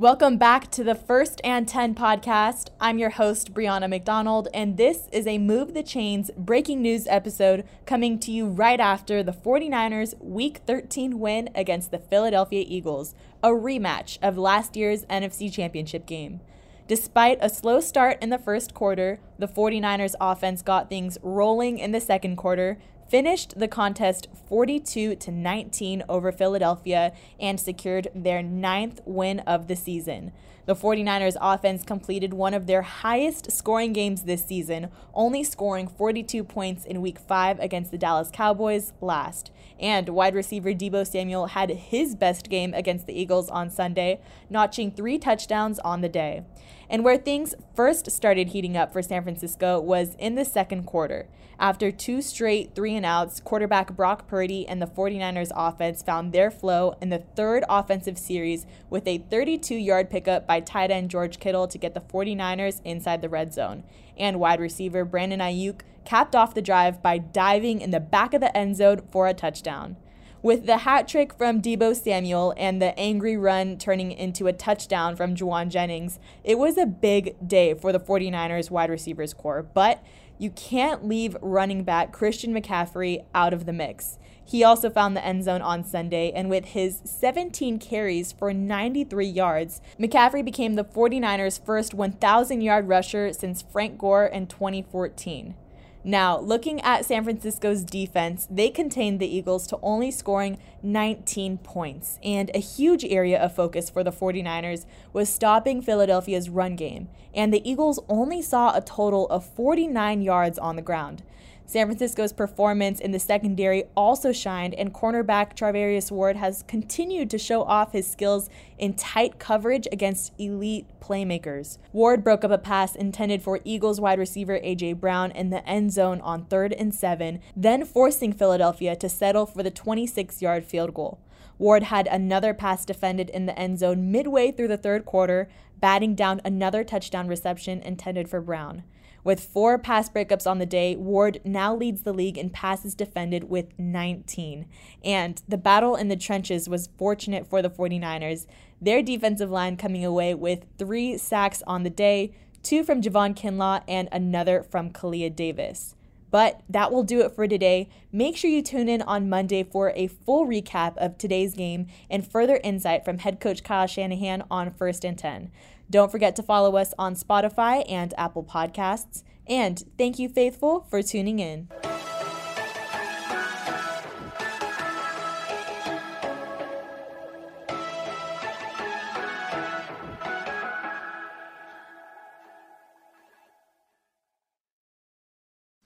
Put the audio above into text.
Welcome back to the First and 10 podcast. I'm your host, Brianna McDonald, and this is a Move the Chains breaking news episode coming to you right after the 49ers' Week 13 win against the Philadelphia Eagles, a rematch of last year's NFC Championship game. Despite a slow start in the first quarter, the 49ers offense got things rolling in the second quarter, finished the contest 42 to 19 over Philadelphia and secured their ninth win of the season. The 49ers offense completed one of their highest scoring games this season, only scoring 42 points in week 5 against the Dallas Cowboys last. And wide receiver Deebo Samuel had his best game against the Eagles on Sunday, notching 3 touchdowns on the day. And where things first started heating up for San Francisco was in the second quarter. After two straight three and outs, quarterback Brock Purdy and the 49ers offense found their flow in the third offensive series with a 32 yard pickup by tight end George Kittle to get the 49ers inside the red zone. And wide receiver Brandon Aiyuk capped off the drive by diving in the back of the end zone for a touchdown. With the hat trick from Deebo Samuel and the angry run turning into a touchdown from Jauan Jennings, it was a big day for the 49ers wide receivers corps. But you can't leave running back Christian McCaffrey out of the mix. He also found the end zone on Sunday, and with his 17 carries for 93 yards, McCaffrey became the 49ers' first 1,000 yard rusher since Frank Gore in 2014. Now, looking at San Francisco's defense, they contained the Eagles to only scoring 19 points. And a huge area of focus for the 49ers was stopping Philadelphia's run game. And the Eagles only saw a total of 49 yards on the ground. San Francisco's performance in the secondary also shined, and cornerback Charvarius Ward has continued to show off his skills in tight coverage against elite playmakers. Ward broke up a pass intended for Eagles wide receiver A.J. Brown in the end zone on third and seven, then forcing Philadelphia to settle for the 26 yard field goal. Ward had another pass defended in the end zone midway through the third quarter, batting down another touchdown reception intended for Brown. With four pass breakups on the day, Ward now leads the league in passes defended with 19. And the battle in the trenches was fortunate for the 49ers, their defensive line coming away with three sacks on the day, two from Javon Kinlaw and another from Kalia Davis. But that will do it for today. Make sure you tune in on Monday for a full recap of today's game and further insight from head coach Kyle Shanahan on First and 10. Don't forget to follow us on Spotify and Apple Podcasts. And thank you, Faithful, for tuning in.